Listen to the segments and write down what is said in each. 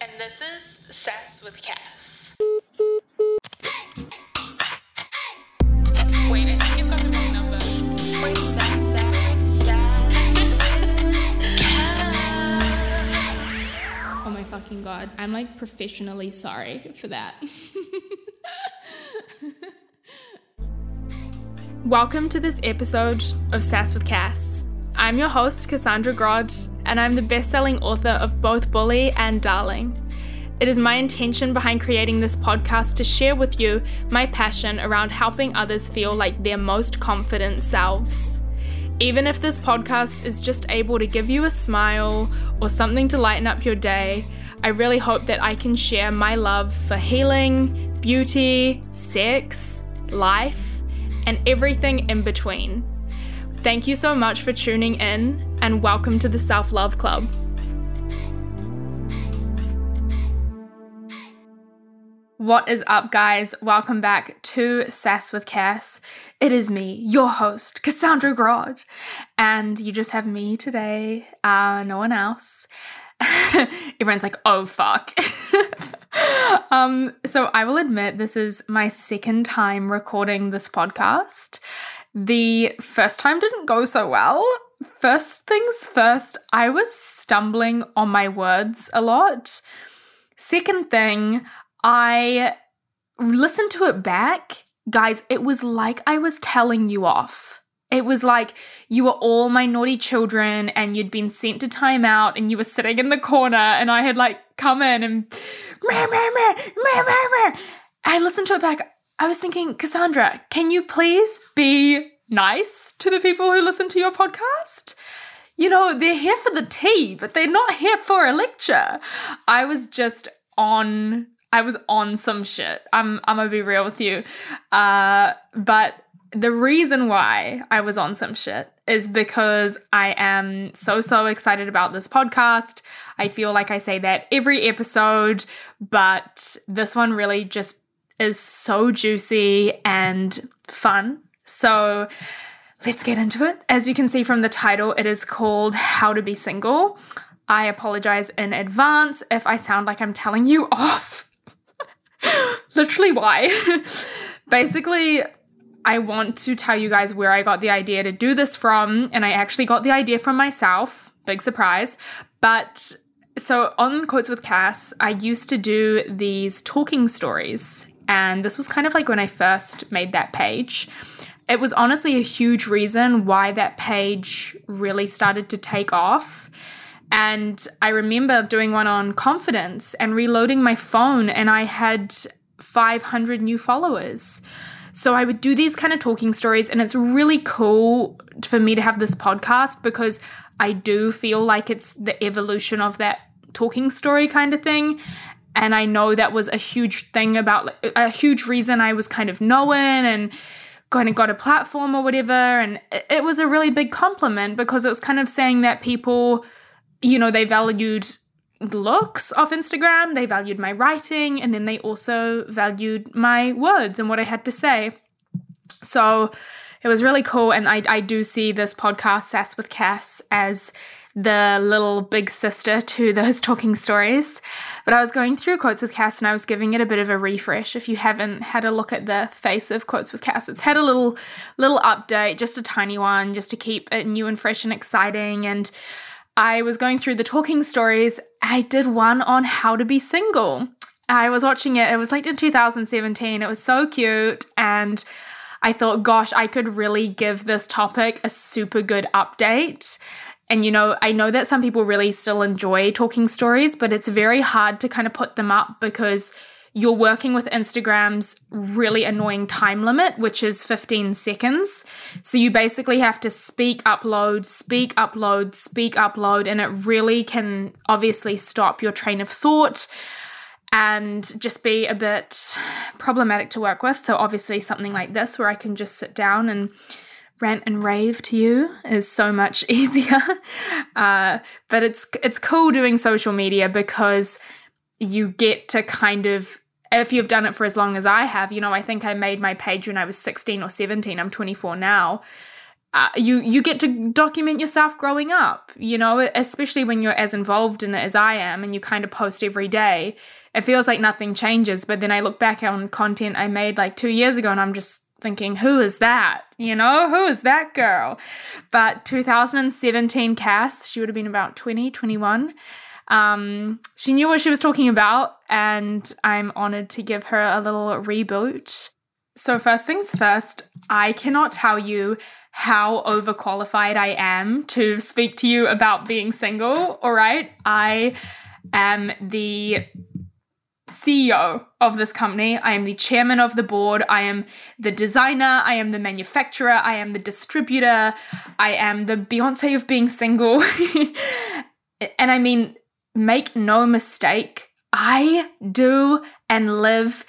And this is Sass with Cass. Wait, I think you've got the wrong number. Wait. Cass. Oh my fucking god. I'm like professionally sorry for that. Welcome to this episode of Sass with Cass. I'm your host, Cassandra Grodd, and I'm the best selling author of both Bully and Darling. It is my intention behind creating this podcast to share with you my passion around helping others feel like their most confident selves. Even if this podcast is just able to give you a smile or something to lighten up your day, I really hope that I can share my love for healing, beauty, sex, life, and everything in between. Thank you so much for tuning in, and welcome to the Self Love Club. What is up, guys? Welcome back to Sass with Cass. It is me, your host, Cassandra Grodd, and you just have me today, uh, no one else. Everyone's like, oh fuck. um, so I will admit this is my second time recording this podcast. The first time didn't go so well. First things first, I was stumbling on my words a lot. Second thing, I listened to it back. Guys, it was like I was telling you off. It was like you were all my naughty children and you'd been sent to timeout and you were sitting in the corner and I had like come in and meh, meh, meh, meh, meh, meh. I listened to it back. I was thinking, Cassandra, can you please be nice to the people who listen to your podcast? You know, they're here for the tea, but they're not here for a lecture. I was just on I was on some shit. I'm I'm gonna be real with you. Uh, but the reason why I was on some shit is because I am so, so excited about this podcast. I feel like I say that every episode, but this one really just is so juicy and fun. So let's get into it. As you can see from the title, it is called How to Be Single. I apologize in advance if I sound like I'm telling you off. Literally, why? Basically, I want to tell you guys where I got the idea to do this from. And I actually got the idea from myself. Big surprise. But so on Quotes with Cass, I used to do these talking stories. And this was kind of like when I first made that page. It was honestly a huge reason why that page really started to take off. And I remember doing one on confidence and reloading my phone, and I had 500 new followers. So I would do these kind of talking stories, and it's really cool for me to have this podcast because I do feel like it's the evolution of that talking story kind of thing. And I know that was a huge thing about a huge reason I was kind of known and kind of got a platform or whatever. And it was a really big compliment because it was kind of saying that people, you know, they valued looks off Instagram, they valued my writing, and then they also valued my words and what I had to say. So it was really cool. And I, I do see this podcast, Sass with Cass, as the little big sister to those talking stories. But I was going through Quotes with Cass and I was giving it a bit of a refresh. If you haven't had a look at the face of Quotes with Cass, it's had a little little update, just a tiny one, just to keep it new and fresh and exciting. And I was going through the talking stories. I did one on how to be single. I was watching it. It was like in 2017. It was so cute. And I thought, gosh, I could really give this topic a super good update. And, you know, I know that some people really still enjoy talking stories, but it's very hard to kind of put them up because you're working with Instagram's really annoying time limit, which is 15 seconds. So you basically have to speak, upload, speak, upload, speak, upload, and it really can obviously stop your train of thought and just be a bit problematic to work with. So obviously something like this where I can just sit down and rant and rave to you is so much easier. Uh, but it's it's cool doing social media because you get to kind of if you've done it for as long as I have, you know, I think I made my page when I was 16 or 17. I'm 24 now. uh, you you get to document yourself growing up you know especially when you're as involved in it as i am and you kind of post every day it feels like nothing changes but then i look back on content i made like two years ago and i'm just thinking who is that you know who is that girl but 2017 Cass she would have been about 20 21 um, she knew what she was talking about and i'm honored to give her a little reboot so first things first i cannot tell you how overqualified I am to speak to you about being single. All right. I am the CEO of this company. I am the chairman of the board. I am the designer. I am the manufacturer. I am the distributor. I am the Beyonce of being single. and I mean, make no mistake, I do and live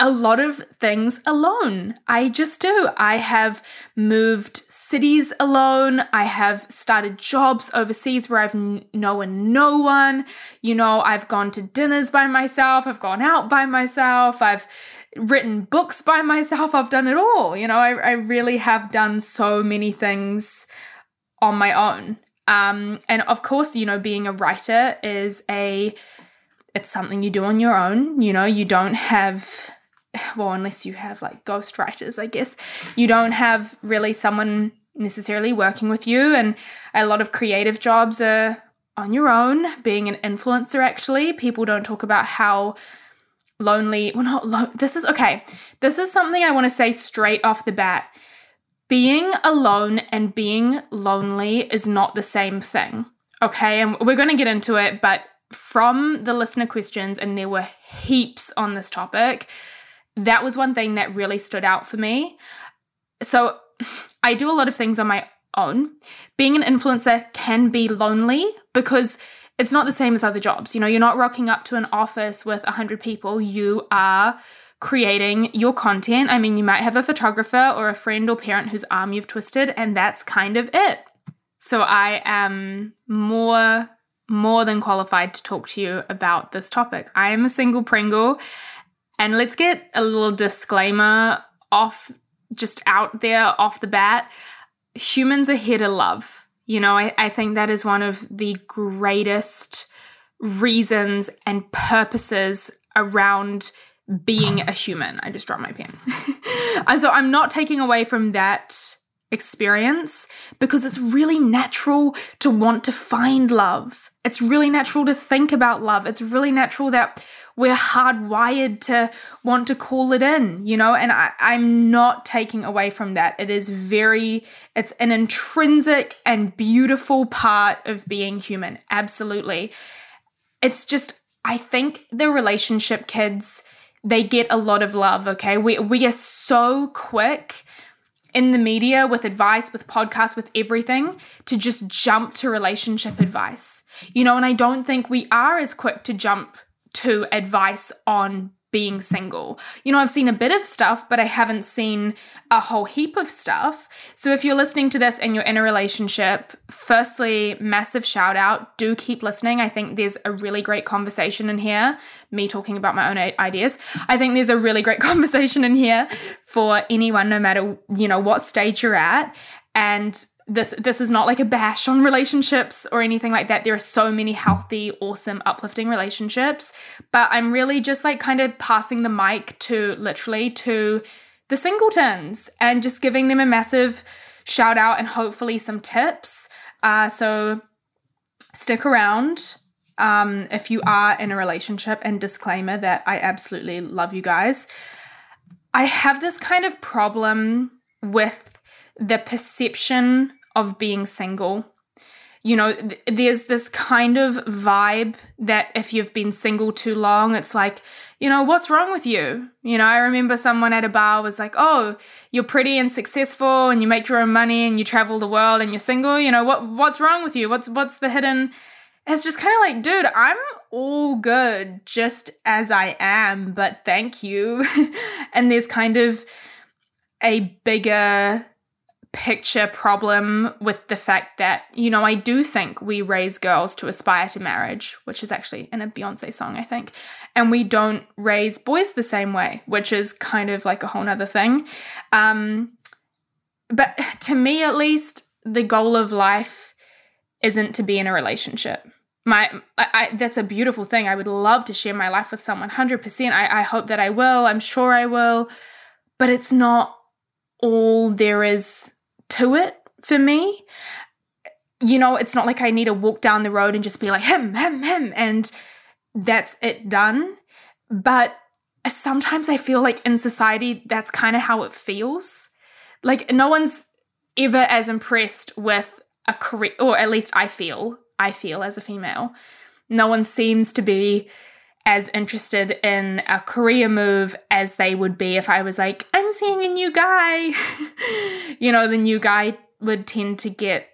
a lot of things alone. I just do. I have moved cities alone. I have started jobs overseas where I've known no one. You know, I've gone to dinners by myself. I've gone out by myself. I've written books by myself. I've done it all. You know, I, I really have done so many things on my own. Um, and of course, you know, being a writer is a, it's something you do on your own. You know, you don't have well, unless you have like ghostwriters, I guess, you don't have really someone necessarily working with you. And a lot of creative jobs are on your own, being an influencer, actually. People don't talk about how lonely, well, not lo- this is okay. This is something I want to say straight off the bat. Being alone and being lonely is not the same thing. Okay. And we're going to get into it, but from the listener questions, and there were heaps on this topic that was one thing that really stood out for me. So I do a lot of things on my own. Being an influencer can be lonely because it's not the same as other jobs. You know, you're not rocking up to an office with 100 people. You are creating your content. I mean, you might have a photographer or a friend or parent whose arm you've twisted, and that's kind of it. So I am more more than qualified to talk to you about this topic. I am a single Pringle and let's get a little disclaimer off, just out there off the bat. Humans are here to love. You know, I, I think that is one of the greatest reasons and purposes around being a human. I just dropped my pen. so I'm not taking away from that experience because it's really natural to want to find love. It's really natural to think about love. It's really natural that we're hardwired to want to call it in, you know, and I, I'm not taking away from that. It is very, it's an intrinsic and beautiful part of being human. Absolutely. It's just, I think the relationship kids, they get a lot of love, okay? We, we are so quick in the media with advice, with podcasts, with everything to just jump to relationship advice. You know, and I don't think we are as quick to jump to advice on being single. You know, I've seen a bit of stuff, but I haven't seen a whole heap of stuff. So if you're listening to this and you're in a relationship, firstly, massive shout out. Do keep listening. I think there's a really great conversation in here. Me talking about my own ideas. I think there's a really great conversation in here for anyone, no matter, you know, what stage you're at. And this this is not like a bash on relationships or anything like that. There are so many healthy, awesome, uplifting relationships, but I'm really just like kind of passing the mic to literally to the singletons and just giving them a massive shout out and hopefully some tips. Uh, so stick around um, if you are in a relationship. And disclaimer that I absolutely love you guys. I have this kind of problem with the perception of being single. You know, th- there's this kind of vibe that if you've been single too long, it's like, you know, what's wrong with you? You know, I remember someone at a bar was like, oh, you're pretty and successful and you make your own money and you travel the world and you're single. You know, what what's wrong with you? What's what's the hidden? It's just kind of like, dude, I'm all good just as I am, but thank you. and there's kind of a bigger picture problem with the fact that, you know, I do think we raise girls to aspire to marriage, which is actually in a Beyonce song, I think. And we don't raise boys the same way, which is kind of like a whole nother thing. Um, but to me at least, the goal of life isn't to be in a relationship. My, I, I, that's a beautiful thing. I would love to share my life with someone, hundred percent. I, I hope that I will. I'm sure I will, but it's not all there is to it for me. You know, it's not like I need to walk down the road and just be like him, him, him, and that's it done. But sometimes I feel like in society, that's kind of how it feels. Like no one's ever as impressed with a career, or at least I feel, I feel as a female, no one seems to be as interested in a career move as they would be if I was like, I'm seeing a new guy. you know, the new guy would tend to get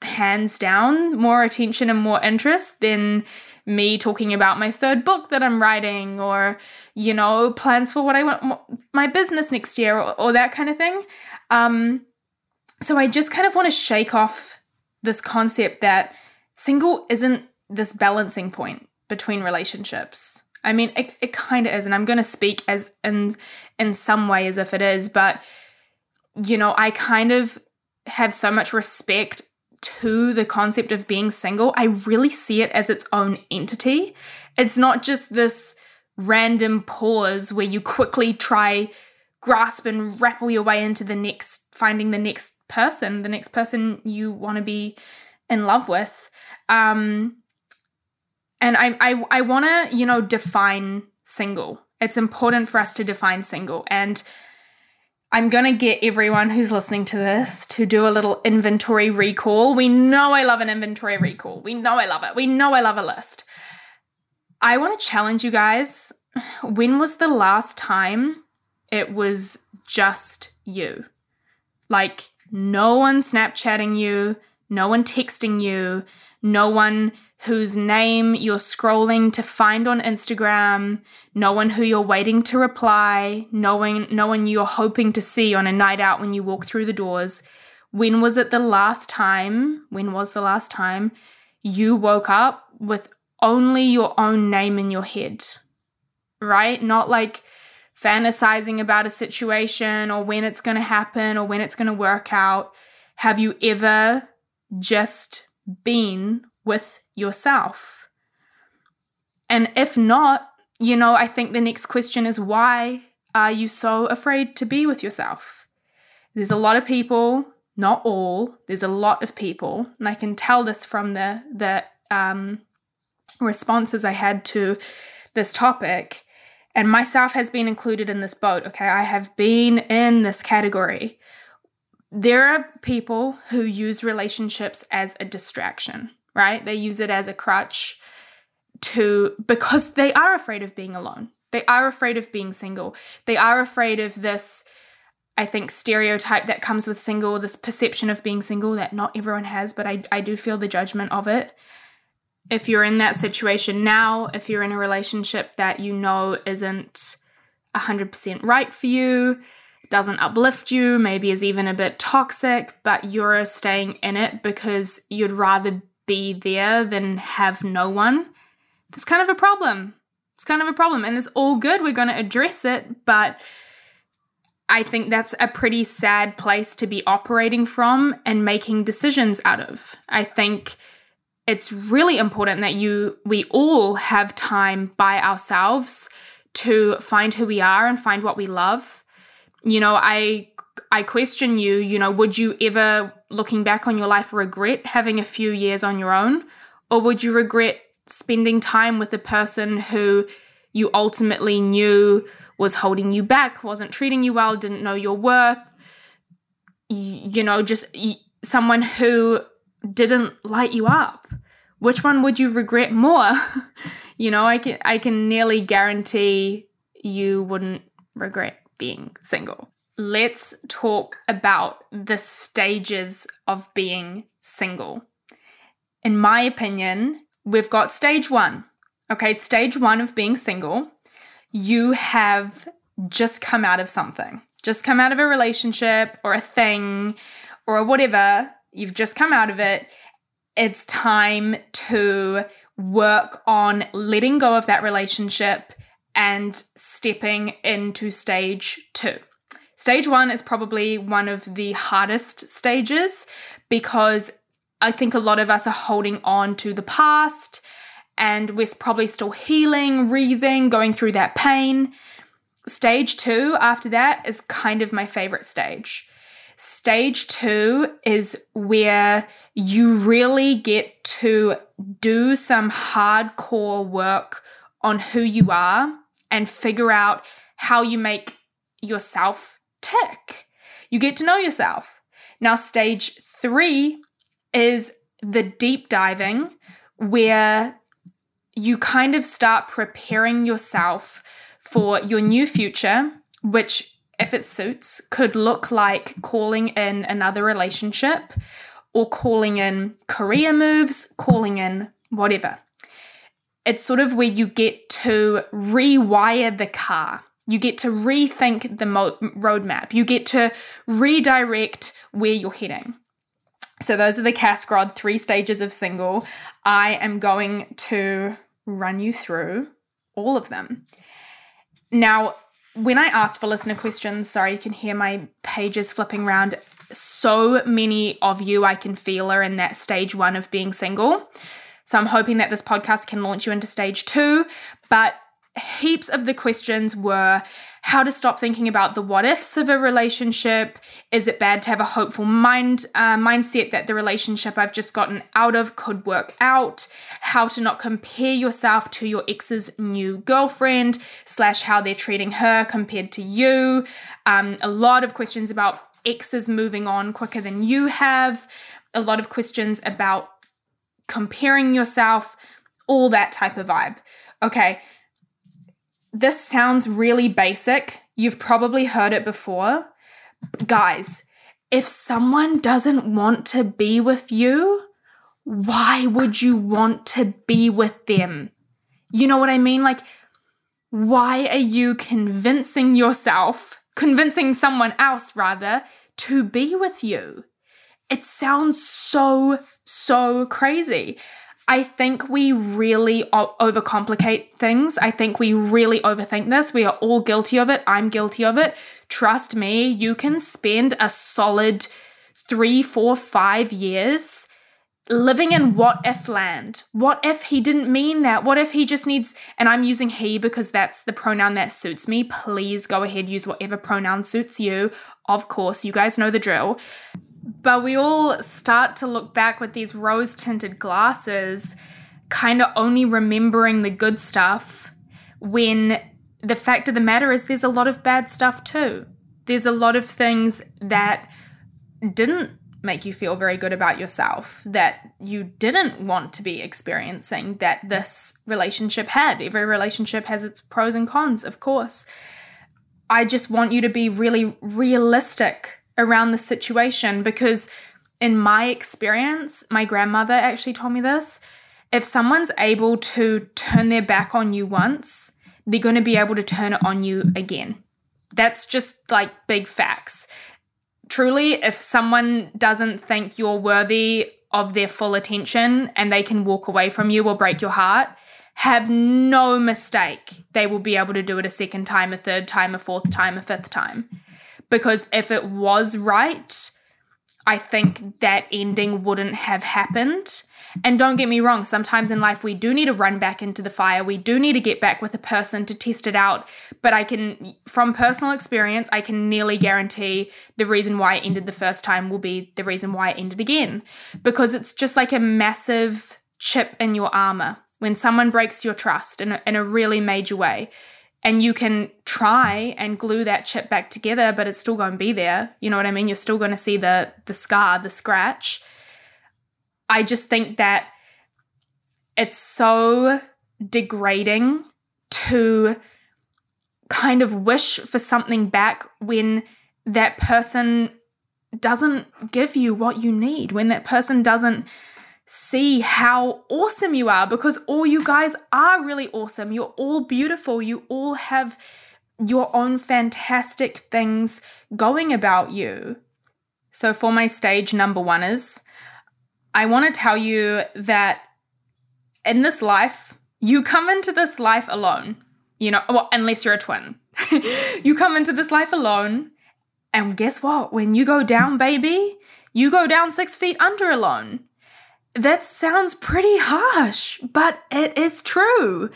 hands down more attention and more interest than me talking about my third book that I'm writing or, you know, plans for what I want my business next year or, or that kind of thing. Um, so I just kind of want to shake off this concept that single isn't this balancing point between relationships. I mean, it, it kind of is, and I'm going to speak as in in some way as if it is, but you know, I kind of have so much respect to the concept of being single, I really see it as its own entity. It's not just this random pause where you quickly try grasp and rappel your way into the next finding the next person, the next person you want to be in love with. Um and I I I want to, you know, define single. It's important for us to define single and I'm going to get everyone who's listening to this to do a little inventory recall. We know I love an inventory recall. We know I love it. We know I love a list. I want to challenge you guys. When was the last time it was just you? Like, no one Snapchatting you, no one texting you, no one whose name you're scrolling to find on Instagram, no one who you're waiting to reply, no one, no one you're hoping to see on a night out when you walk through the doors. When was it the last time? When was the last time you woke up with only your own name in your head? Right? Not like fantasizing about a situation or when it's going to happen or when it's going to work out. Have you ever just been with yourself? And if not, you know, I think the next question is why are you so afraid to be with yourself? There's a lot of people, not all, there's a lot of people, and I can tell this from the the um, responses I had to this topic, and myself has been included in this boat. Okay, I have been in this category. There are people who use relationships as a distraction right? They use it as a crutch to because they are afraid of being alone. They are afraid of being single. They are afraid of this I think stereotype that comes with single, this perception of being single that not everyone has, but I I do feel the judgment of it. If you're in that situation now, if you're in a relationship that you know isn't 100% right for you, doesn't uplift you, maybe is even a bit toxic, but you're staying in it because you'd rather be there than have no one, that's kind of a problem. It's kind of a problem. And it's all good. We're going to address it. But I think that's a pretty sad place to be operating from and making decisions out of. I think it's really important that you we all have time by ourselves to find who we are and find what we love. You know, I I question you, you know, would you ever, looking back on your life, regret having a few years on your own? Or would you regret spending time with a person who you ultimately knew was holding you back, wasn't treating you well, didn't know your worth? You know, just someone who didn't light you up. Which one would you regret more? you know, I can I can nearly guarantee you wouldn't regret being single let's talk about the stages of being single. In my opinion, we've got stage one. Okay, stage one of being single, you have just come out of something, just come out of a relationship or a thing or whatever. You've just come out of it. It's time to work on letting go of that relationship and stepping into stage two. Stage one is probably one of the hardest stages because I think a lot of us are holding on to the past and we're probably still healing, breathing, going through that pain. Stage two, after that, is kind of my favorite stage. Stage two is where you really get to do some hardcore work on who you are and figure out how you make yourself tick. You get to know yourself. Now, stage three is the deep diving where you kind of start preparing yourself for your new future, which, if it suits, could look like calling in another relationship or calling in career moves, calling in whatever. It's sort of where you get to rewire the car. You get to rethink the mo- roadmap. You get to redirect where you're heading. So, those are the Casgrod three stages of single. I am going to run you through all of them. Now, when I asked for listener questions, sorry, you can hear my pages flipping around. So many of you I can feel are in that stage one of being single. So I'm hoping that this podcast can launch you into stage two. But heaps of the questions were how to stop thinking about the what ifs of a relationship. Is it bad to have a hopeful mind uh, mindset that the relationship I've just gotten out of could work out? How to not compare yourself to your ex's new girlfriend slash how they're treating her compared to you. Um, a lot of questions about exes moving on quicker than you have. A lot of questions about comparing yourself, all that type of vibe. Okay, this sounds really basic. You've probably heard it before. Guys, if someone doesn't want to be with you, why would you want to be with them? You know what I mean? Like, why are you convincing yourself, convincing someone else rather, to be with you? It sounds so, so crazy. I think we really overcomplicate things. I think we really overthink this. We are all guilty of it. I'm guilty of it. Trust me, you can spend a solid three, four, five years living in what if land. What if he didn't mean that? What if he just needs, and I'm using he because that's the pronoun that suits me. Please go ahead, use whatever pronoun suits you. Of course, you guys know the drill. But we all start to look back with these rose tinted glasses, kind of only remembering the good stuff when the fact of the matter is there's a lot of bad stuff too. There's a lot of things that didn't make you feel very good about yourself that you didn't want to be experiencing that this relationship had. Every relationship has its pros and cons, of course. I just want you to be really realistic around the situation because, in my experience, my grandmother actually told me this. If someone's able to turn their back on you once, they're going to be able to turn it on you again. That's just like big facts. Truly, if someone doesn't think you're worthy of their full attention and they can walk away from you or break your heart, have no mistake they will be able to do it a second time, a third time, a fourth time, a fifth time because if it was right, I think that ending wouldn't have happened. And don't get me wrong, sometimes in life we do need to run back into the fire. We do need to get back with a person to test it out. But I can, from personal experience, I can nearly guarantee the reason why it ended the first time will be the reason why it ended again. Because it's just like a massive chip in your armor when someone breaks your trust in a, in a really major way and you can try and glue that chip back together but it's still going to be there. You know what i mean? You're still going to see the the scar the scratch. I just think that it's so degrading to kind of wish for something back when that person doesn't give you what you need when that person doesn't see how awesome you are because all you guys are really awesome. You're all beautiful. You all have your own fantastic things going about you. So, for my stage number one is, I want to tell you that in this life, you come into this life alone. You know, well, unless you're a twin. you come into this life alone And guess what? When you go down, baby, you go down six feet under alone. That sounds pretty harsh, but it is true.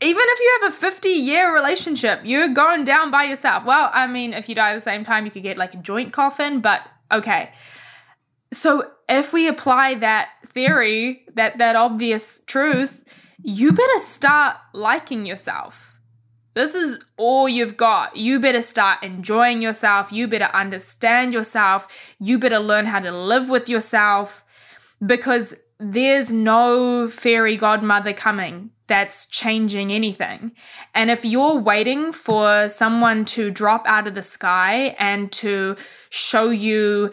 Even if you have a 50 year relationship, you're going down by yourself. Well, I mean, if you die at the same time, you could get like a joint coffin, but okay. So if we apply that theory, that that obvious truth, you better start liking yourself. This is all you've got. You better start enjoying yourself. You better understand yourself. You better learn how to live with yourself because there's no fairy godmother coming that's changing anything. And if you're waiting for someone to drop out of the sky and to show you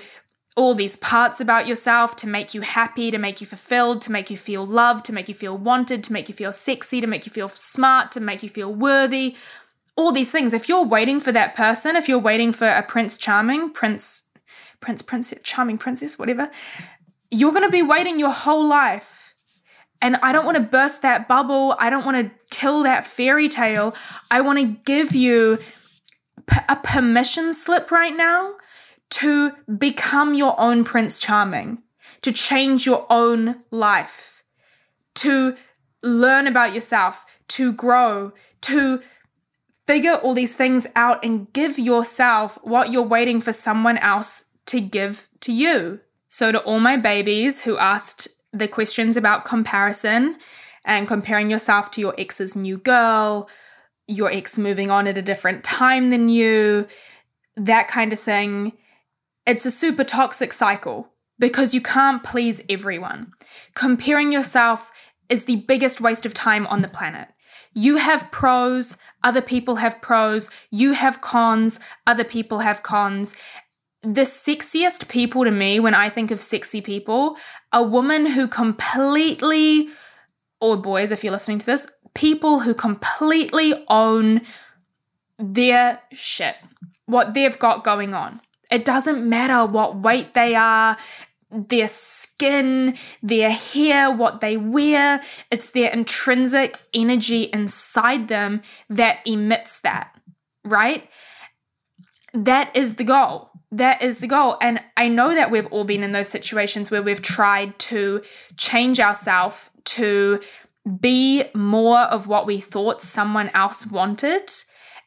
all these parts about yourself to make you happy, to make you fulfilled, to make you feel loved, to make you feel wanted, to make you feel sexy, to make you feel smart, to make you feel worthy. All these things. If you're waiting for that person, if you're waiting for a Prince Charming, Prince, Prince, Princess, Charming Princess, whatever, you're going to be waiting your whole life. And I don't want to burst that bubble. I don't want to kill that fairy tale. I want to give you p- a permission slip right now to become your own Prince Charming, to change your own life, to learn about yourself, to grow, to figure all these things out and give yourself what you're waiting for someone else to give to you. So, to all my babies who asked the questions about comparison and comparing yourself to your ex's new girl, your ex moving on at a different time than you, that kind of thing it's a super toxic cycle because you can't please everyone. Comparing yourself is the biggest waste of time on the planet. You have pros, other people have pros, you have cons, other people have cons. The sexiest people to me, when I think of sexy people, a woman who completely, or boys, if you're listening to this, people who completely own their shit, what they've got going on. It doesn't matter what weight they are, their skin, their hair, what they wear. It's their intrinsic energy inside them that emits that, right? That is the goal. That is the goal. And I know that we've all been in those situations where we've tried to change ourselves to be more of what we thought someone else wanted.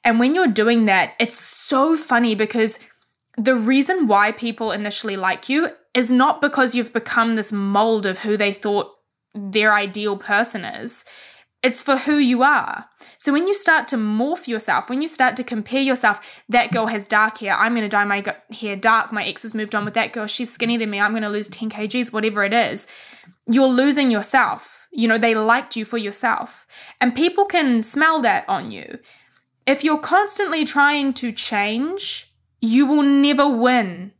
And when you're doing that, it's so funny because the reason why people initially like you is not because you've become this mold of who they thought their ideal person is. It's for who you are. So when you start to morph yourself, when you start to compare yourself, that girl has dark hair, I'm going to dye my hair dark. My ex has moved on with that girl. She's skinnier than me. I'm going to lose 10 kgs, whatever it is. You're losing yourself. You know, they liked you for yourself. And people can smell that on you. If you're constantly trying to change, you will never win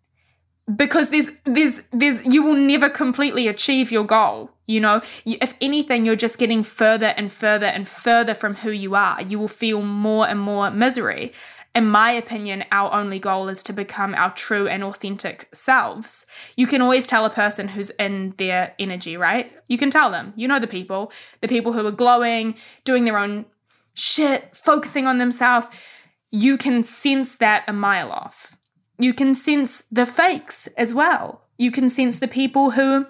because there's there's there's you will never completely achieve your goal you know? If anything you're just getting further and further and further from who you are. You will feel more and more misery. In my opinion our only goal is to become our true and authentic selves. You can always tell a person who's in their energy right? You can tell them. You know the people. The people who are glowing doing their own shit focusing on themselves. You can sense that a mile off. You can sense the fakes as well. You can sense the people who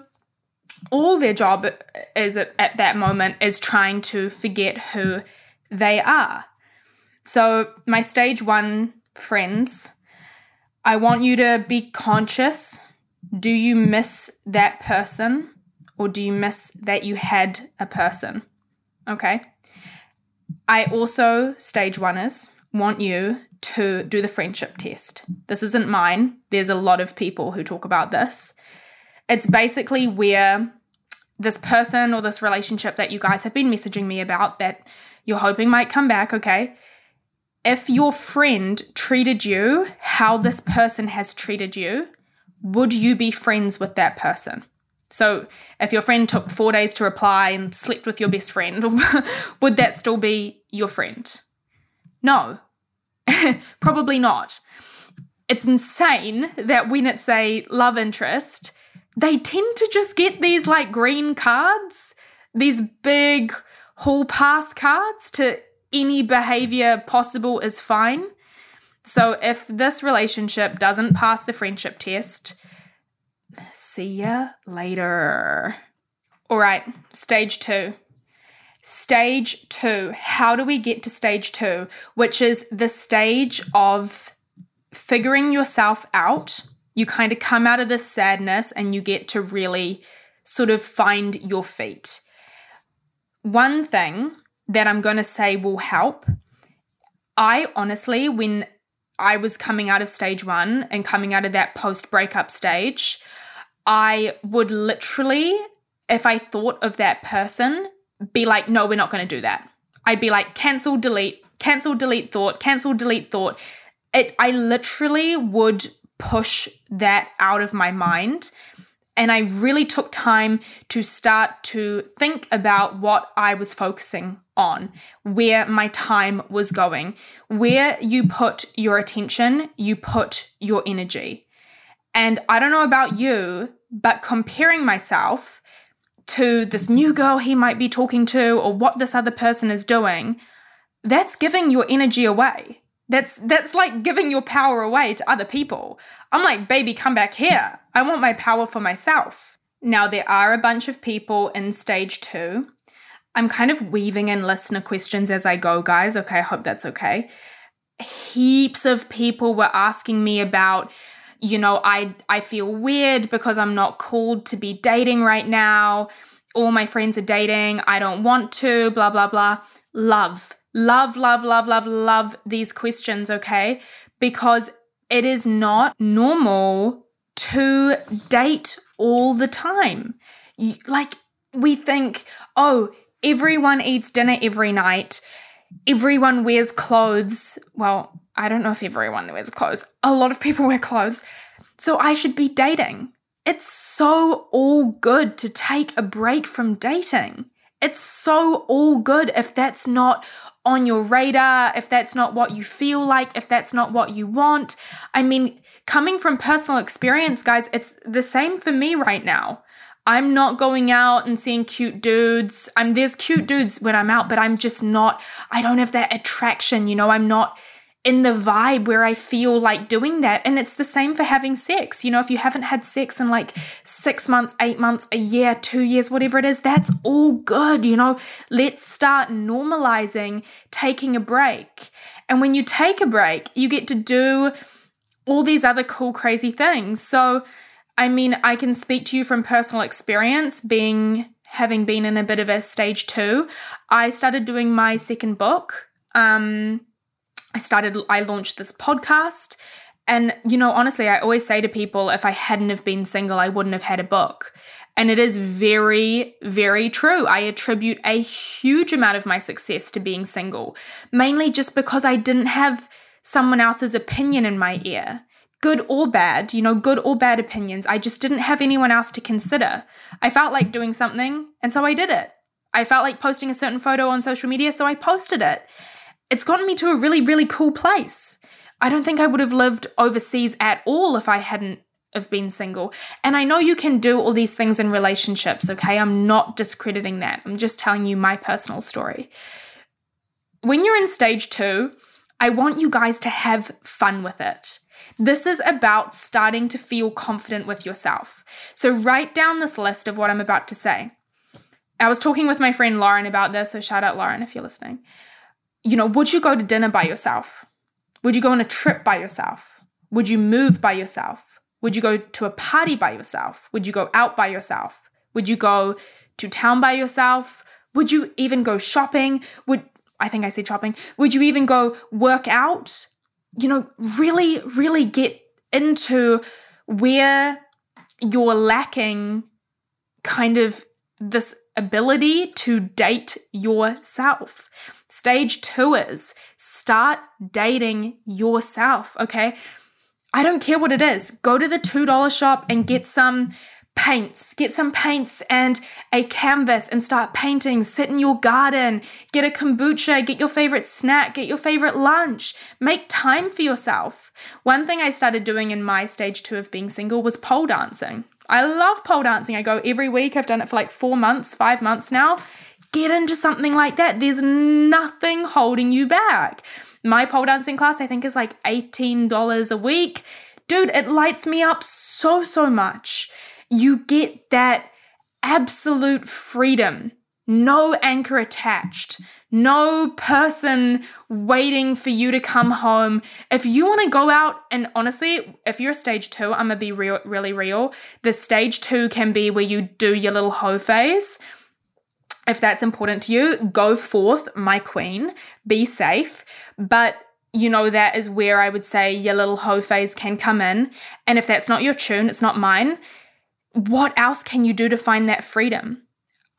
all their job is at, at that moment is trying to forget who they are. So, my stage one friends, I want you to be conscious. Do you miss that person or do you miss that you had a person? Okay. I also, stage one is want you to do the friendship test. This isn't mine. There's a lot of people who talk about this. It's basically where this person or this relationship that you guys have been messaging me about that you're hoping might come back, okay? If your friend treated you how this person has treated you, would you be friends with that person? So, if your friend took four days to reply and slept with your best friend, would that still be your friend? No, probably not. It's insane that when it's a love interest, they tend to just get these like green cards, these big hall pass cards to any behavior possible is fine. So if this relationship doesn't pass the friendship test, see ya later. All right, stage two. Stage two. How do we get to stage two? Which is the stage of figuring yourself out. You kind of come out of this sadness and you get to really sort of find your feet. One thing that I'm going to say will help. I honestly, when I was coming out of stage one and coming out of that post breakup stage, I would literally, if I thought of that person, be like, no, we're not going to do that. I'd be like, cancel, delete, cancel, delete thought, cancel, delete thought. It, I literally would push that out of my mind. And I really took time to start to think about what I was focusing on, where my time was going. Where you put your attention, you put your energy. And I don't know about you, but comparing myself to this new girl he might be talking to or what this other person is doing, that's giving your energy away. That's that's like giving your power away to other people. I'm like, baby, come back here. I want my power for myself. Now there are a bunch of people in stage 2. I'm kind of weaving in listener questions as I go, guys. Okay, I hope that's okay. Heaps of people were asking me about you know, I I feel weird because I'm not called to be dating right now. All my friends are dating. I don't want to, blah blah blah. Love. Love, love, love, love, love these questions, okay? Because it is not normal to date all the time. Like we think, "Oh, everyone eats dinner every night. Everyone wears clothes." Well, I don't know if everyone wears clothes. A lot of people wear clothes. So I should be dating. It's so all good to take a break from dating. It's so all good if that's not on your radar, if that's not what you feel like, if that's not what you want. I mean, coming from personal experience, guys, it's the same for me right now. I'm not going out and seeing cute dudes. I'm there's cute dudes when I'm out, but I'm just not I don't have that attraction, you know, I'm not in the vibe where I feel like doing that. And it's the same for having sex. You know, if you haven't had sex in like six months, eight months, a year, two years, whatever it is, that's all good. You know, let's start normalizing taking a break. And when you take a break, you get to do all these other cool, crazy things. So, I mean, I can speak to you from personal experience being having been in a bit of a stage two. I started doing my second book. Um, I started, I launched this podcast. And, you know, honestly, I always say to people, if I hadn't have been single, I wouldn't have had a book. And it is very, very true. I attribute a huge amount of my success to being single, mainly just because I didn't have someone else's opinion in my ear. Good or bad, you know, good or bad opinions. I just didn't have anyone else to consider. I felt like doing something, and so I did it. I felt like posting a certain photo on social media, so I posted it it's gotten me to a really, really cool place. I don't think I would have lived overseas at all if I hadn't have been single. And I know you can do all these things in relationships, okay? I'm not discrediting that. I'm just telling you my personal story. When you're in stage 2, I want you guys to have fun with it. This is about starting to feel confident with yourself. So write down this list of what I'm about to say. I was talking with my friend Lauren about this, so shout out Lauren if you're listening you know, would you go to dinner by yourself? Would you go on a trip by yourself? Would you move by yourself? Would you go to a party by yourself? Would you go out by yourself? Would you go to town by yourself? Would you even go shopping? Would I think I said shopping? Would you even go work out? You know, really, really get into where you're lacking kind of this ability to date yourself. Stage two is start dating yourself, okay? I don't care what it is. Go to the $2 shop and get some paints. Get some paints and a canvas and start painting. Sit in your garden. Get a kombucha. Get your favorite snack. Get your favorite lunch. Make time for yourself. One thing I started doing in my stage two of being single was pole dancing. I love pole dancing. I go every week. I've done it for like four months, five months now. Get into something like that. There's nothing holding you back. My pole dancing class, I think, is like $18 a week. Dude, it lights me up so, so much. You get that absolute freedom, no anchor attached, no person waiting for you to come home. If you want to go out, and honestly, if you're stage two, I'm gonna be real, really real. The stage two can be where you do your little hoe phase. If that's important to you, go forth, my queen, be safe. But you know, that is where I would say your little hoe phase can come in. And if that's not your tune, it's not mine, what else can you do to find that freedom?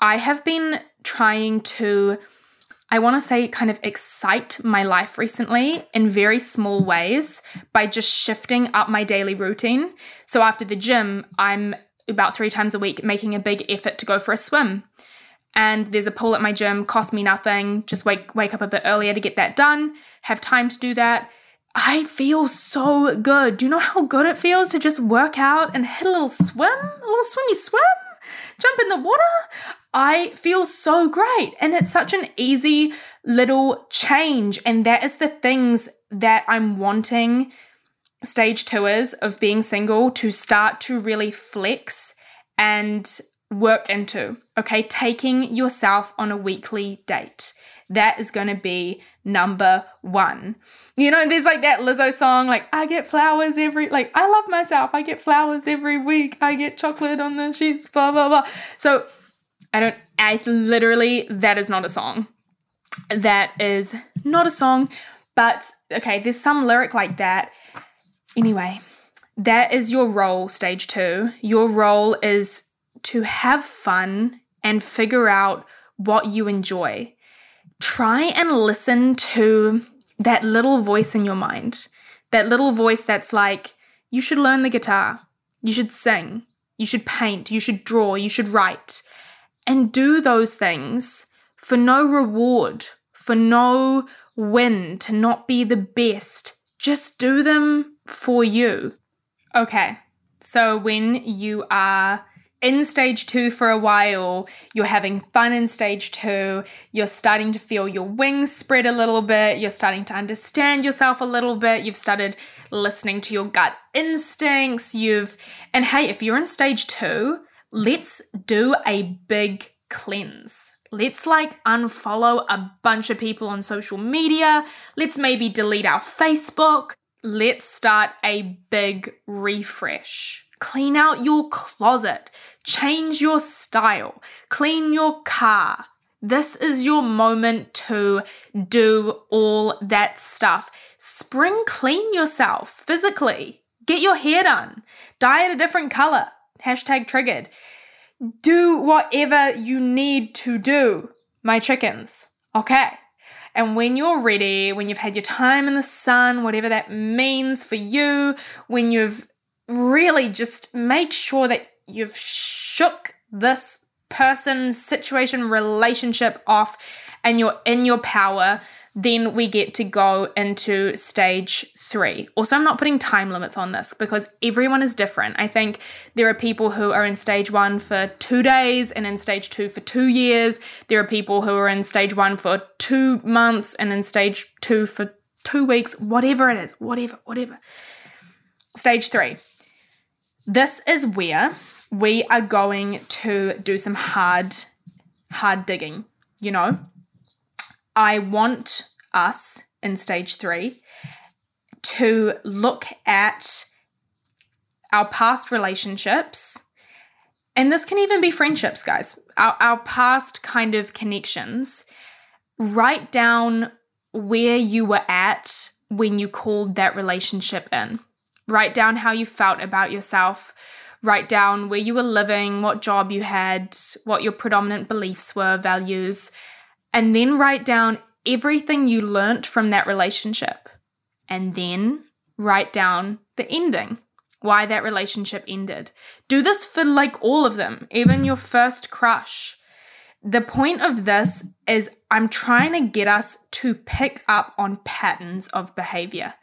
I have been trying to, I want to say, kind of excite my life recently in very small ways by just shifting up my daily routine. So after the gym, I'm about three times a week making a big effort to go for a swim. And there's a pool at my gym, cost me nothing. Just wake wake up a bit earlier to get that done, have time to do that. I feel so good. Do you know how good it feels to just work out and hit a little swim, a little swimmy swim, jump in the water? I feel so great. And it's such an easy little change. And that is the things that I'm wanting stage tours of being single to start to really flex and work into. Okay, taking yourself on a weekly date. That is going to be number one. You know, there's like that Lizzo song, like, I get flowers every, like, I love myself. I get flowers every week. I get chocolate on the sheets, blah, blah, blah. So I don't, I literally, that is not a song. That is not a song. But okay, there's some lyric like that. Anyway, that is your role, stage two. Your role is to have fun and figure out what you enjoy. Try and listen to that little voice in your mind. That little voice that's like, you should learn the guitar, you should sing, you should paint, you should draw, you should write. And do those things for no reward, for no win, to not be the best. Just do them for you. Okay, so when you are in stage two for a while, you're having fun in stage two, you're starting to feel your wings spread a little bit, you're starting to understand yourself a little bit, you've started listening to your gut instincts, you've, and hey, if you're in stage two, let's do a big cleanse. Let's like unfollow a bunch of people on social media. Let's maybe delete our Facebook. Let's start a big refresh. Clean out your closet. Change your style. Clean your car. This is your moment to do all that stuff. Spring clean yourself physically. Get your hair done. Dye it a different color. Hashtag triggered. Do whatever you need to do, my chickens. Okay. And when you're ready, when you've had your time in the sun, whatever that means for you, when you've really just make sure that you've shook this person, situation, relationship off and you're in your power, then we get to go into stage three. Also, I'm not putting time limits on this because everyone is different. I think there are people who are in stage one for two days and in stage two for two years. There are people who are in stage one for two months and in stage two for two weeks, whatever it is, whatever, whatever. Stage three. This is where we are going to do some hard, hard digging, you know? I want us in stage three to look at our past relationships. And this can even be friendships, guys, our, our past kind of connections. Write down where you were at when you called that relationship in. Write down how you felt about yourself. Write down where you were living, what job you had, what your predominant beliefs were, values, and then write down everything you learnt from that relationship. And then write down the ending, why that relationship ended. Do this for like all of them, even your first crush. The point of this is I'm trying to get us to pick up on patterns of behavior.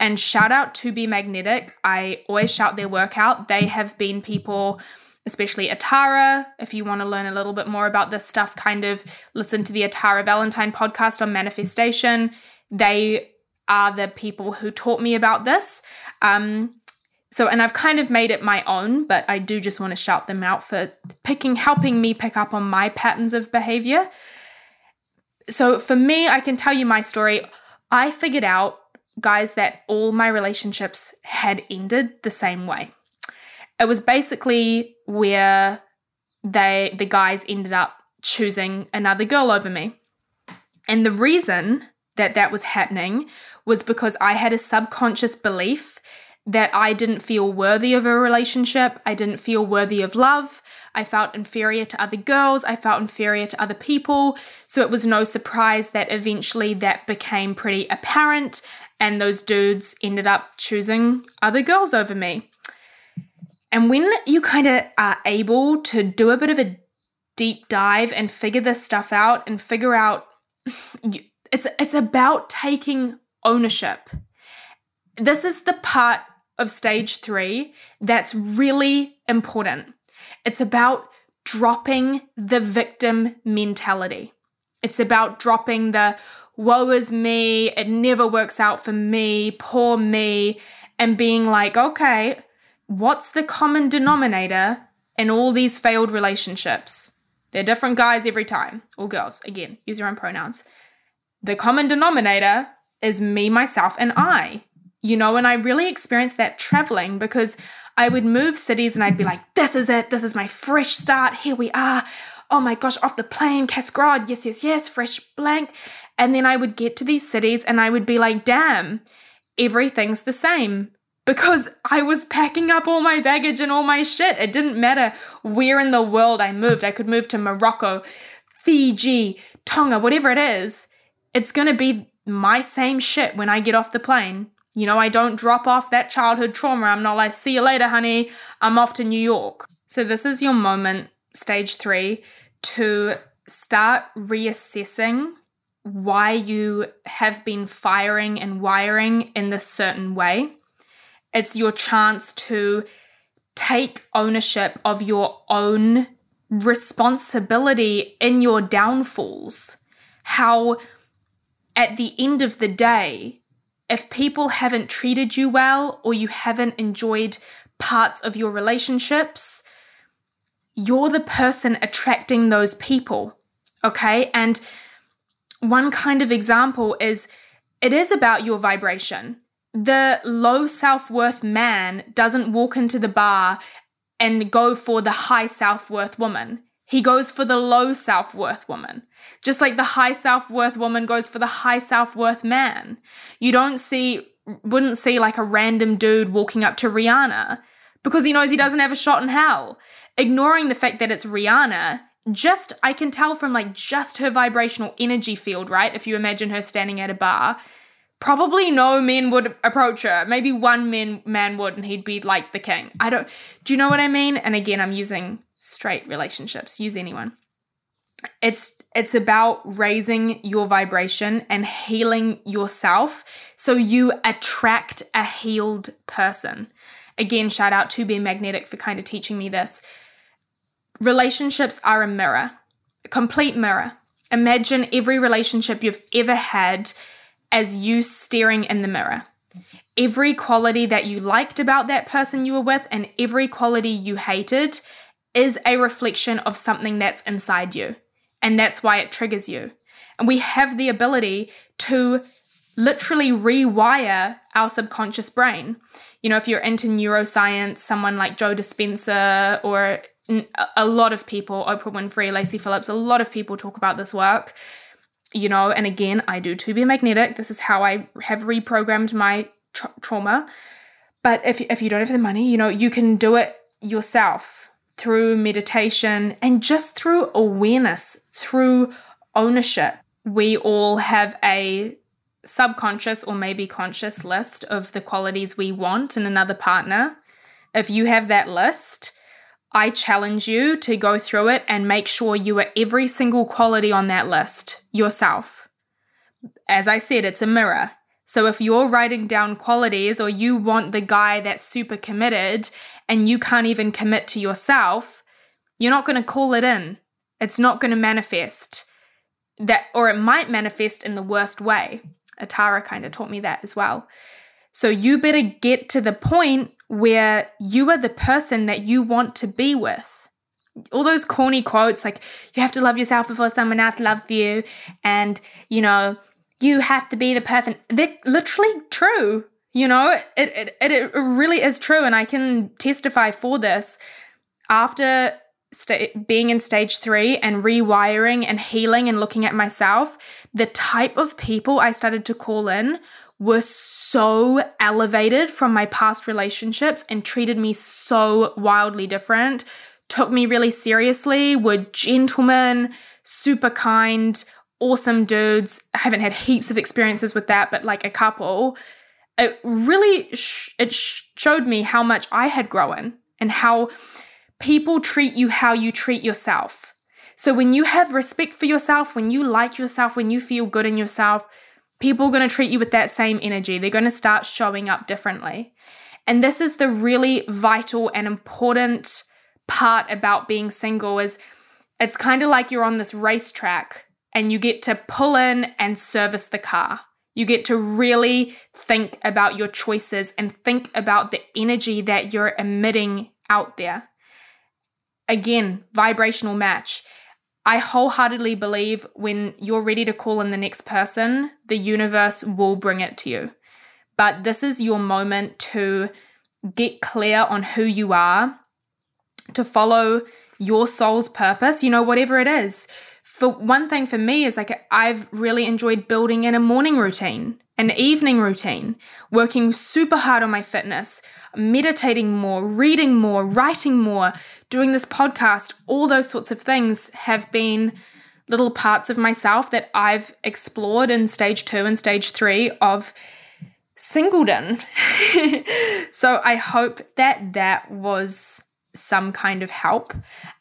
And shout out to Be Magnetic. I always shout their work out. They have been people especially Atara. If you want to learn a little bit more about this stuff, kind of listen to the Atara Valentine podcast on manifestation. They are the people who taught me about this. Um, so, and I've kind of made it my own, but I do just want to shout them out for picking, helping me pick up on my patterns of behavior. So, for me, I can tell you my story. I figured out, guys, that all my relationships had ended the same way. It was basically where they, the guys ended up choosing another girl over me. And the reason that that was happening was because I had a subconscious belief that I didn't feel worthy of a relationship. I didn't feel worthy of love. I felt inferior to other girls. I felt inferior to other people. So it was no surprise that eventually that became pretty apparent and those dudes ended up choosing other girls over me. And when you kind of are able to do a bit of a deep dive and figure this stuff out and figure out it's it's about taking ownership. This is the part of stage 3 that's really important. It's about dropping the victim mentality. It's about dropping the woe is me, it never works out for me, poor me, and being like, okay, what's the common denominator in all these failed relationships? They're different guys every time, or girls. Again, use your own pronouns. The common denominator is me, myself, and I. You know, and I really experienced that traveling because I would move cities and I'd be like, this is it. This is my fresh start. Here we are. Oh my gosh, off the plane, Cass Grodd. Yes, yes, yes, fresh blank. And then I would get to these cities and I would be like, damn, everything's the same because I was packing up all my baggage and all my shit. It didn't matter where in the world I moved. I could move to Morocco, Fiji, Tonga, whatever it is. It's going to be my same shit when I get off the plane. You know, I don't drop off that childhood trauma. I'm not like, see you later, honey. I'm off to New York. So, this is your moment, stage three, to start reassessing why you have been firing and wiring in this certain way it's your chance to take ownership of your own responsibility in your downfalls. How, at the end of the day, if people haven't treated you well or you haven't enjoyed parts of your relationships, you're the person attracting those people. Okay. And one kind of example is it is about your vibration the low self worth man doesn't walk into the bar and go for the high self worth woman. He goes for the low self worth woman. Just like the high self worth woman goes for the high self worth man. You don't see, wouldn't see like a random dude walking up to Rihanna because he knows he doesn't have a shot in hell. Ignoring the fact that it's Rihanna, just, I can tell from like just her vibrational energy field, right? If you imagine her standing at a bar, probably no men would approach her. Maybe one man man would, and he'd be like the king. I don't. Do you know what I mean? And again, I'm using straight relationships. Use anyone. It's it's about raising your vibration and healing yourself so you attract a healed person. Again, shout out to Be Magnetic for kind of teaching me this. Relationships are a mirror, a complete mirror. Imagine every relationship you've ever had as you staring in the mirror. Every quality that you liked about that person you were with and every quality you hated is a reflection of something that's inside you. And that's why it triggers you. And we have the ability to literally rewire our subconscious brain. You know, if you're into neuroscience, someone like Joe Dispenza or a lot of people, Oprah Winfrey, Lacy Phillips, a lot of people talk about this work you know, and again, I do to be magnetic. This is how I have reprogrammed my tra- trauma. But if, if you don't have the money, you know, you can do it yourself through meditation and just through awareness, through ownership. We all have a subconscious or maybe conscious list of the qualities we want in another partner. If you have that list, I challenge you to go through it and make sure you are every single quality on that list yourself. As I said, it's a mirror. So if you're writing down qualities or you want the guy that's super committed and you can't even commit to yourself, you're not going to call it in. It's not going to manifest. That or it might manifest in the worst way. Atara kind of taught me that as well. So you better get to the point where you are the person that you want to be with. All those corny quotes like, you have to love yourself before someone else loves you, and, you know, you have to be the person. They're literally true. You know, it, it, it, really is true. And I can testify for this. After st- being in stage three and rewiring and healing and looking at myself, the type of people I started to call in were so elevated from my past relationships and treated me so wildly different, took me really seriously, were gentlemen, super kind, awesome dudes. I haven't had heaps of experiences with that, but like a couple. It really sh- it sh- showed me how much I had grown and how people treat you how you treat yourself. So when you have respect for yourself, when you like yourself, when you feel good in yourself, people are going to treat you with that same energy. They're going to start showing up differently. And this is the really vital and important part about being single is it's kind of like you're on this racetrack and you get to pull in and service the car. You get to really think about your choices and think about the energy that you're emitting out there. Again, vibrational match. I wholeheartedly believe when you're ready to call in the next person, the universe will bring it to you. But this is your moment to get clear on who you are, to follow your soul's purpose, you know, whatever it is. For one thing for me is like I've really enjoyed building in a morning routine, an evening routine, working super hard on my fitness, meditating more, reading more, writing more, doing this podcast, all those sorts of things have been little parts of myself that I've explored in stage two and stage three of singledom. so I hope that that was some kind of help.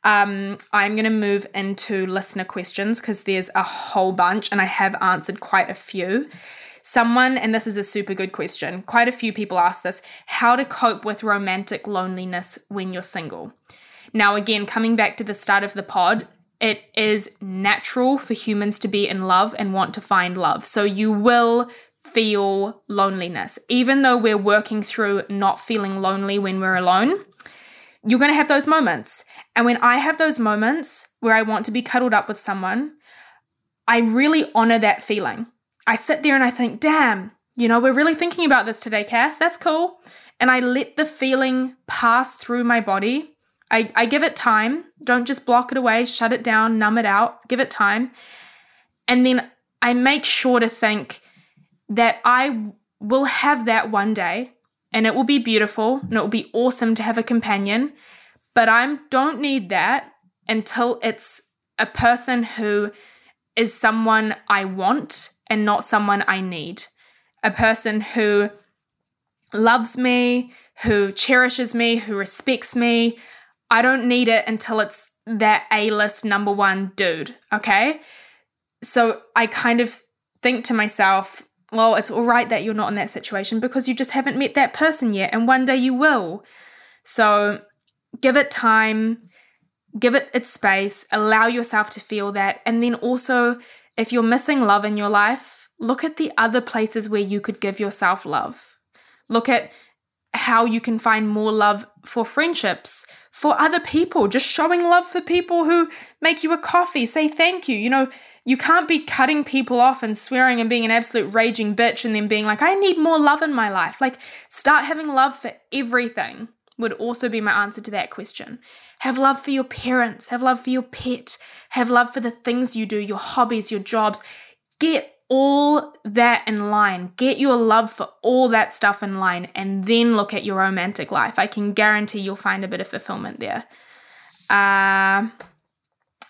Um, I'm going to move into listener questions because there's a whole bunch and I have answered quite a few. Someone, and this is a super good question, quite a few people ask this how to cope with romantic loneliness when you're single. Now, again, coming back to the start of the pod, it is natural for humans to be in love and want to find love. So you will feel loneliness. Even though we're working through not feeling lonely when we're alone, you're going to have those moments. And when I have those moments where I want to be cuddled up with someone, I really honor that feeling. I sit there and I think, damn, you know, we're really thinking about this today, Cass. That's cool. And I let the feeling pass through my body. I, I give it time. Don't just block it away, shut it down, numb it out, give it time. And then I make sure to think that I will have that one day and it will be beautiful and it will be awesome to have a companion. But I don't need that until it's a person who is someone I want and not someone I need. A person who loves me, who cherishes me, who respects me. I don't need it until it's that A list number one dude, okay? So I kind of think to myself, well, it's all right that you're not in that situation because you just haven't met that person yet, and one day you will. So give it time, give it its space, allow yourself to feel that. And then also, if you're missing love in your life, look at the other places where you could give yourself love. Look at how you can find more love for friendships, for other people, just showing love for people who make you a coffee, say thank you. You know, you can't be cutting people off and swearing and being an absolute raging bitch and then being like, I need more love in my life. Like, start having love for everything, would also be my answer to that question. Have love for your parents, have love for your pet, have love for the things you do, your hobbies, your jobs. Get all that in line. Get your love for all that stuff in line and then look at your romantic life. I can guarantee you'll find a bit of fulfillment there. Uh,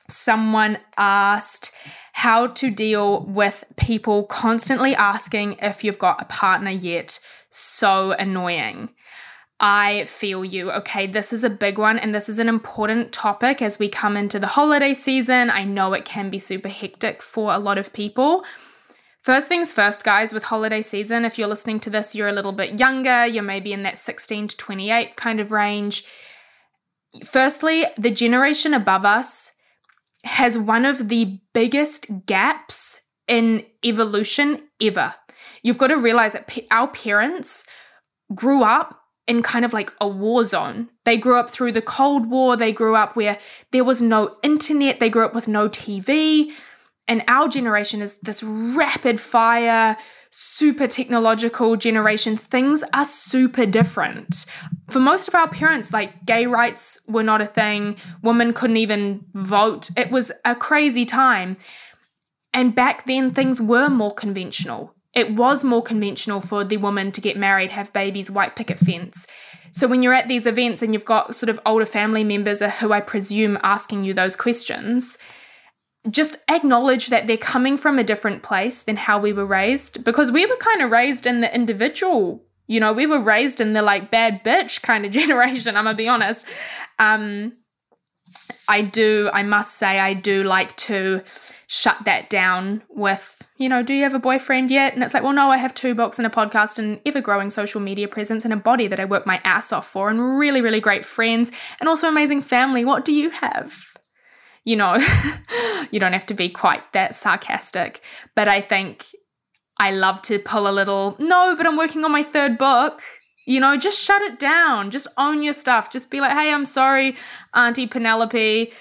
someone asked how to deal with people constantly asking if you've got a partner yet. So annoying. I feel you. Okay, this is a big one and this is an important topic as we come into the holiday season. I know it can be super hectic for a lot of people. First things first, guys, with holiday season, if you're listening to this, you're a little bit younger, you're maybe in that 16 to 28 kind of range. Firstly, the generation above us has one of the biggest gaps in evolution ever. you've got to realize that our parents grew up in kind of like a war zone. They grew up through the Cold War, they grew up where there was no internet, they grew up with no TV. And our generation is this rapid fire, super technological generation. Things are super different. For most of our parents, like gay rights were not a thing, women couldn't even vote. It was a crazy time. And back then, things were more conventional. It was more conventional for the woman to get married, have babies, white picket fence. So when you're at these events and you've got sort of older family members who I presume asking you those questions, just acknowledge that they're coming from a different place than how we were raised because we were kind of raised in the individual you know we were raised in the like bad bitch kind of generation i'm gonna be honest um i do i must say i do like to shut that down with you know do you have a boyfriend yet and it's like well no i have two books and a podcast and ever growing social media presence and a body that i work my ass off for and really really great friends and also amazing family what do you have you know, you don't have to be quite that sarcastic. But I think I love to pull a little, no, but I'm working on my third book. You know, just shut it down. Just own your stuff. Just be like, hey, I'm sorry, Auntie Penelope.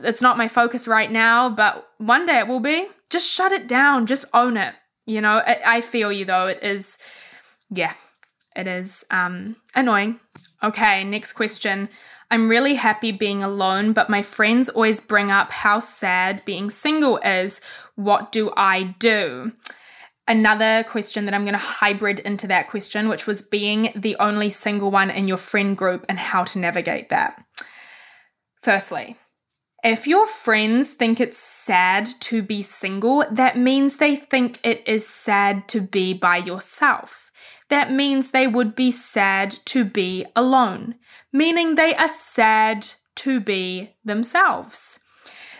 It's not my focus right now, but one day it will be. Just shut it down. Just own it. You know, I, I feel you though. It is, yeah, it is um, annoying. Okay, next question. I'm really happy being alone, but my friends always bring up how sad being single is. What do I do? Another question that I'm going to hybrid into that question, which was being the only single one in your friend group and how to navigate that. Firstly, if your friends think it's sad to be single, that means they think it is sad to be by yourself. That means they would be sad to be alone meaning they are sad to be themselves.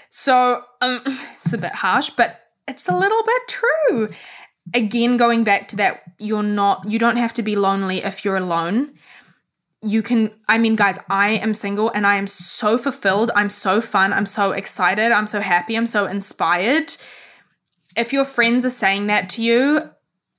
So um, it's a bit harsh, but it's a little bit true. Again, going back to that, you're not, you don't have to be lonely if you're alone. You can, I mean, guys, I am single and I am so fulfilled. I'm so fun. I'm so excited. I'm so happy. I'm so inspired. If your friends are saying that to you,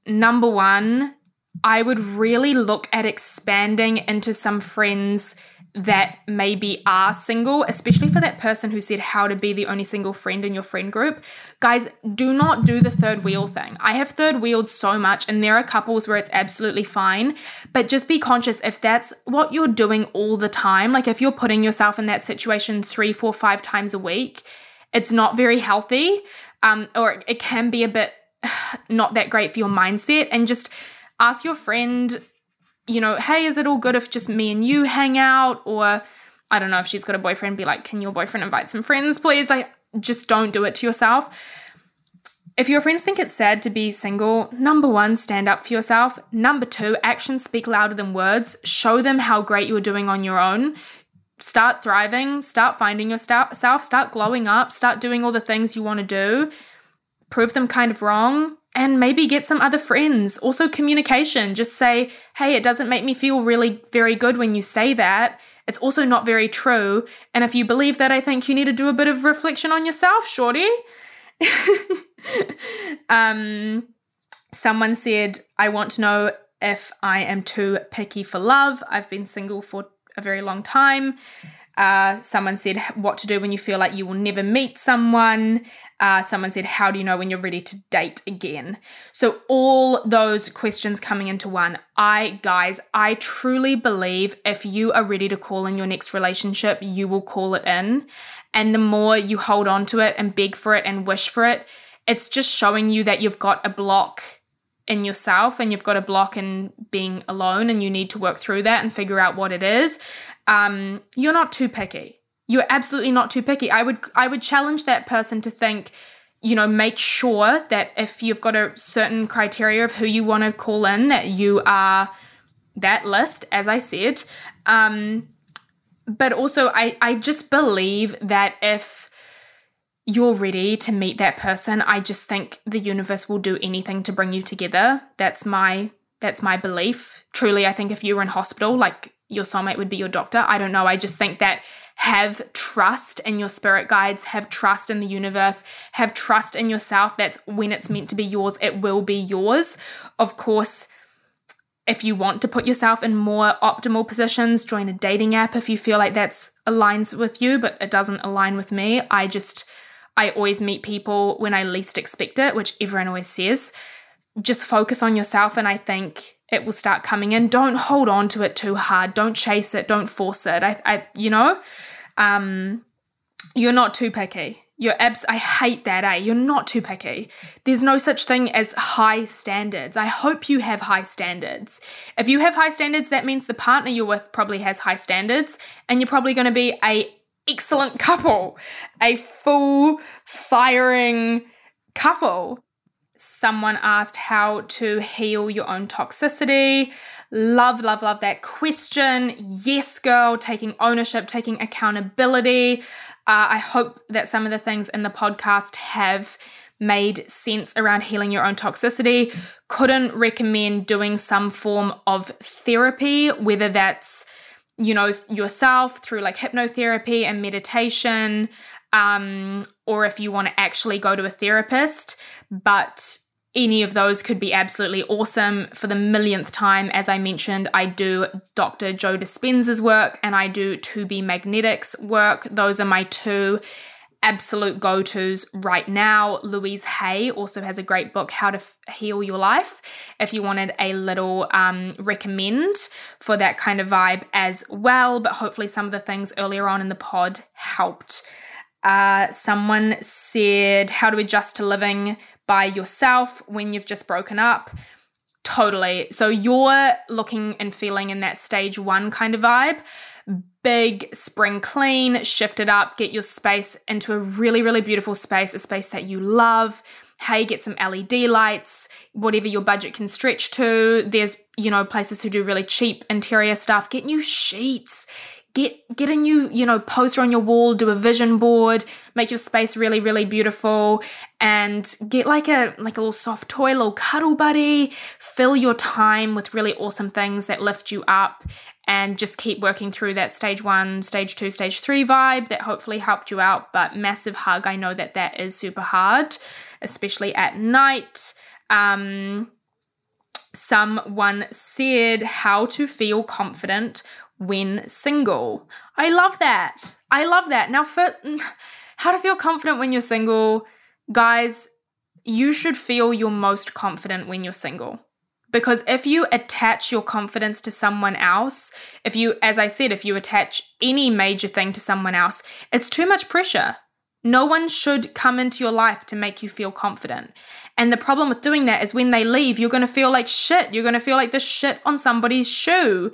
number one, I would really look at expanding into some friends that maybe are single, especially for that person who said how to be the only single friend in your friend group. Guys, do not do the third wheel thing. I have third wheeled so much, and there are couples where it's absolutely fine, but just be conscious if that's what you're doing all the time, like if you're putting yourself in that situation three, four, five times a week, it's not very healthy, um, or it can be a bit not that great for your mindset, and just ask your friend, you know, hey, is it all good if just me and you hang out? Or I don't know if she's got a boyfriend, be like, can your boyfriend invite some friends, please? Like, just don't do it to yourself. If your friends think it's sad to be single, number one, stand up for yourself. Number two, actions speak louder than words. Show them how great you're doing on your own. Start thriving, start finding yourself, start glowing up, start doing all the things you want to do. Prove them kind of wrong and maybe get some other friends. Also, communication. Just say, hey, it doesn't make me feel really very good when you say that. It's also not very true. And if you believe that, I think you need to do a bit of reflection on yourself, shorty. um, someone said, I want to know if I am too picky for love. I've been single for a very long time. Uh, someone said what to do when you feel like you will never meet someone. Uh, someone said, How do you know when you're ready to date again? So, all those questions coming into one. I, guys, I truly believe if you are ready to call in your next relationship, you will call it in. And the more you hold on to it and beg for it and wish for it, it's just showing you that you've got a block in yourself and you've got a block in being alone and you need to work through that and figure out what it is um, you're not too picky. You're absolutely not too picky. I would I would challenge that person to think, you know, make sure that if you've got a certain criteria of who you want to call in, that you are that list, as I said. Um, but also, I I just believe that if you're ready to meet that person, I just think the universe will do anything to bring you together. That's my that's my belief. Truly, I think if you were in hospital, like your soulmate would be your doctor. I don't know. I just think that have trust in your spirit guides, have trust in the universe, have trust in yourself. That's when it's meant to be yours, it will be yours. Of course, if you want to put yourself in more optimal positions, join a dating app if you feel like that's aligns with you, but it doesn't align with me. I just I always meet people when I least expect it, which everyone always says. Just focus on yourself and I think it will start coming in. Don't hold on to it too hard. Don't chase it. Don't force it. I, I you know, um, you're not too picky. You're abs. I hate that. Eh? You're not too picky. There's no such thing as high standards. I hope you have high standards. If you have high standards, that means the partner you're with probably has high standards, and you're probably going to be a excellent couple, a full firing couple someone asked how to heal your own toxicity. Love, love, love that question. Yes, girl, taking ownership, taking accountability. Uh, I hope that some of the things in the podcast have made sense around healing your own toxicity. Couldn't recommend doing some form of therapy, whether that's you know yourself through like hypnotherapy and meditation um, or if you want to actually go to a therapist. But any of those could be absolutely awesome. For the millionth time, as I mentioned, I do Dr. Joe Dispenza's work and I do To Be Magnetics work. Those are my two absolute go tos right now. Louise Hay also has a great book, How to F- Heal Your Life, if you wanted a little um, recommend for that kind of vibe as well. But hopefully, some of the things earlier on in the pod helped. Uh, someone said, How to adjust to living by yourself when you've just broken up. Totally. So you're looking and feeling in that stage one kind of vibe. Big spring clean, shift it up, get your space into a really, really beautiful space, a space that you love. Hey, get some LED lights, whatever your budget can stretch to. There's, you know, places who do really cheap interior stuff. Get new sheets, get get a new you know poster on your wall do a vision board make your space really really beautiful and get like a like a little soft toy little cuddle buddy. Fill your time with really awesome things that lift you up and just keep working through that stage one stage two stage three vibe that hopefully helped you out. But massive hug. I know that that is super hard especially at night. Um someone said how to feel confident when single. I love that. I love that. Now, for how to feel confident when you're single, guys, you should feel your most confident when you're single. Because if you attach your confidence to someone else, if you, as I said, if you attach any major thing to someone else, it's too much pressure. No one should come into your life to make you feel confident. And the problem with doing that is when they leave, you're going to feel like shit. You're going to feel like the shit on somebody's shoe.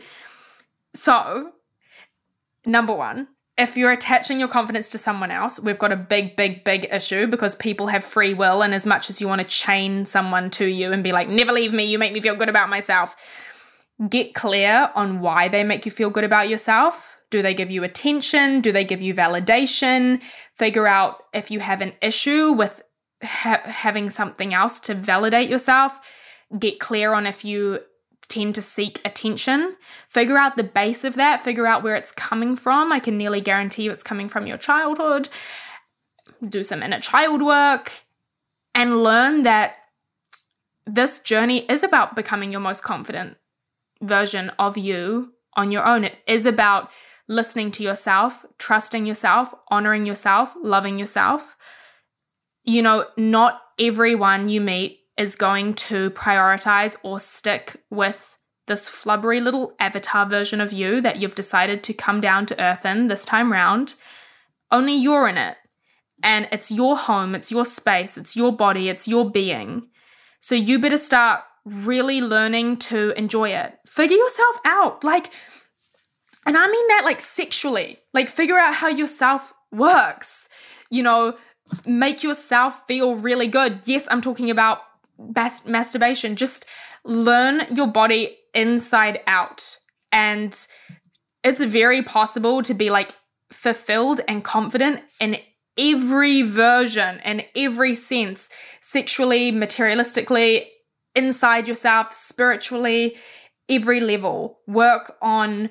So, number one, if you're attaching your confidence to someone else, we've got a big, big, big issue because people have free will. And as much as you want to chain someone to you and be like, never leave me, you make me feel good about myself, get clear on why they make you feel good about yourself. Do they give you attention? Do they give you validation? Figure out if you have an issue with ha- having something else to validate yourself. Get clear on if you tend to seek attention. Figure out the base of that, figure out where it's coming from. I can nearly guarantee you it's coming from your childhood. Do some inner child work and learn that this journey is about becoming your most confident version of you on your own. It is about listening to yourself, trusting yourself, honoring yourself, loving yourself. You know, not everyone you meet is going to prioritize or stick with this flubbery little avatar version of you that you've decided to come down to earth in this time round. Only you're in it. And it's your home, it's your space, it's your body, it's your being. So you better start really learning to enjoy it. Figure yourself out. Like, and I mean that like sexually. Like, figure out how yourself works. You know, make yourself feel really good. Yes, I'm talking about best masturbation. Just learn your body inside out. And it's very possible to be like fulfilled and confident in every version and every sense sexually, materialistically, inside yourself, spiritually, every level. Work on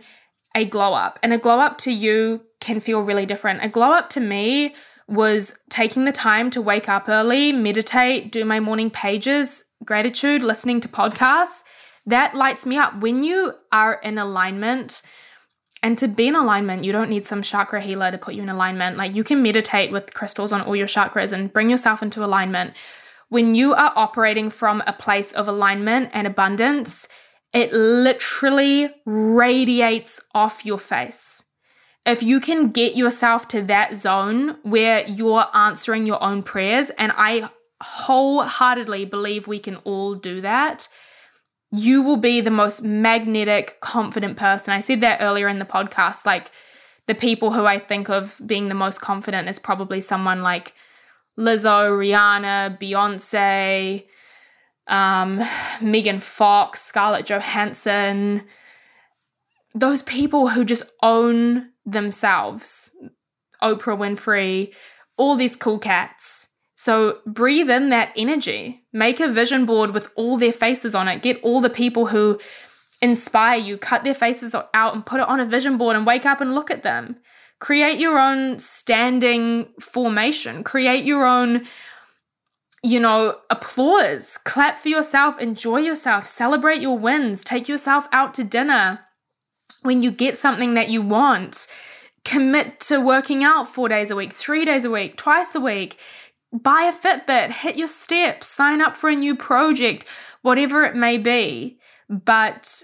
a glow up. And a glow up to you can feel really different. A glow up to me was taking the time to wake up early, meditate, do my morning pages, gratitude, listening to podcasts. That lights me up. When you are in alignment, and to be in alignment, you don't need some chakra healer to put you in alignment. Like you can meditate with crystals on all your chakras and bring yourself into alignment. When you are operating from a place of alignment and abundance, it literally radiates off your face. If you can get yourself to that zone where you're answering your own prayers, and I wholeheartedly believe we can all do that, you will be the most magnetic, confident person. I said that earlier in the podcast. Like the people who I think of being the most confident is probably someone like Lizzo, Rihanna, Beyonce, um, Megan Fox, Scarlett Johansson. Those people who just own themselves. Oprah Winfrey, all these cool cats. So breathe in that energy. Make a vision board with all their faces on it. Get all the people who inspire you, cut their faces out and put it on a vision board and wake up and look at them. Create your own standing formation. Create your own, you know, applause. Clap for yourself. Enjoy yourself. Celebrate your wins. Take yourself out to dinner. When you get something that you want, commit to working out four days a week, three days a week, twice a week buy a Fitbit, hit your steps, sign up for a new project, whatever it may be. But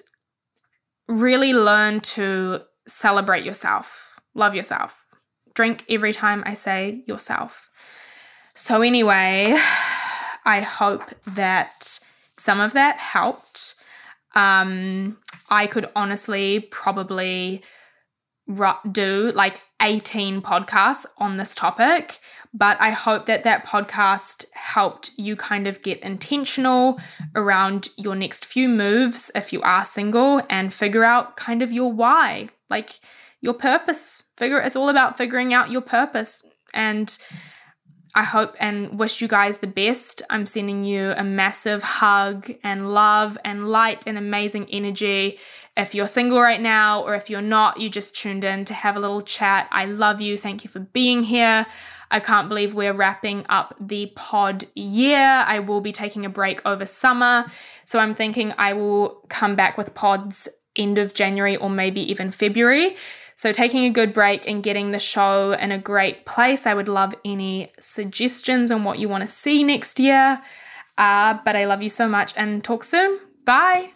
really learn to celebrate yourself, love yourself. Drink every time I say yourself. So, anyway, I hope that some of that helped. Um, I could honestly probably do like 18 podcasts on this topic, but I hope that that podcast helped you kind of get intentional around your next few moves if you are single and figure out kind of your why, like your purpose. Figure it's all about figuring out your purpose and I hope and wish you guys the best. I'm sending you a massive hug and love and light and amazing energy. If you're single right now, or if you're not, you just tuned in to have a little chat. I love you. Thank you for being here. I can't believe we're wrapping up the pod year. I will be taking a break over summer. So I'm thinking I will come back with pods end of January or maybe even February. So, taking a good break and getting the show in a great place. I would love any suggestions on what you want to see next year. Uh, but I love you so much and talk soon. Bye.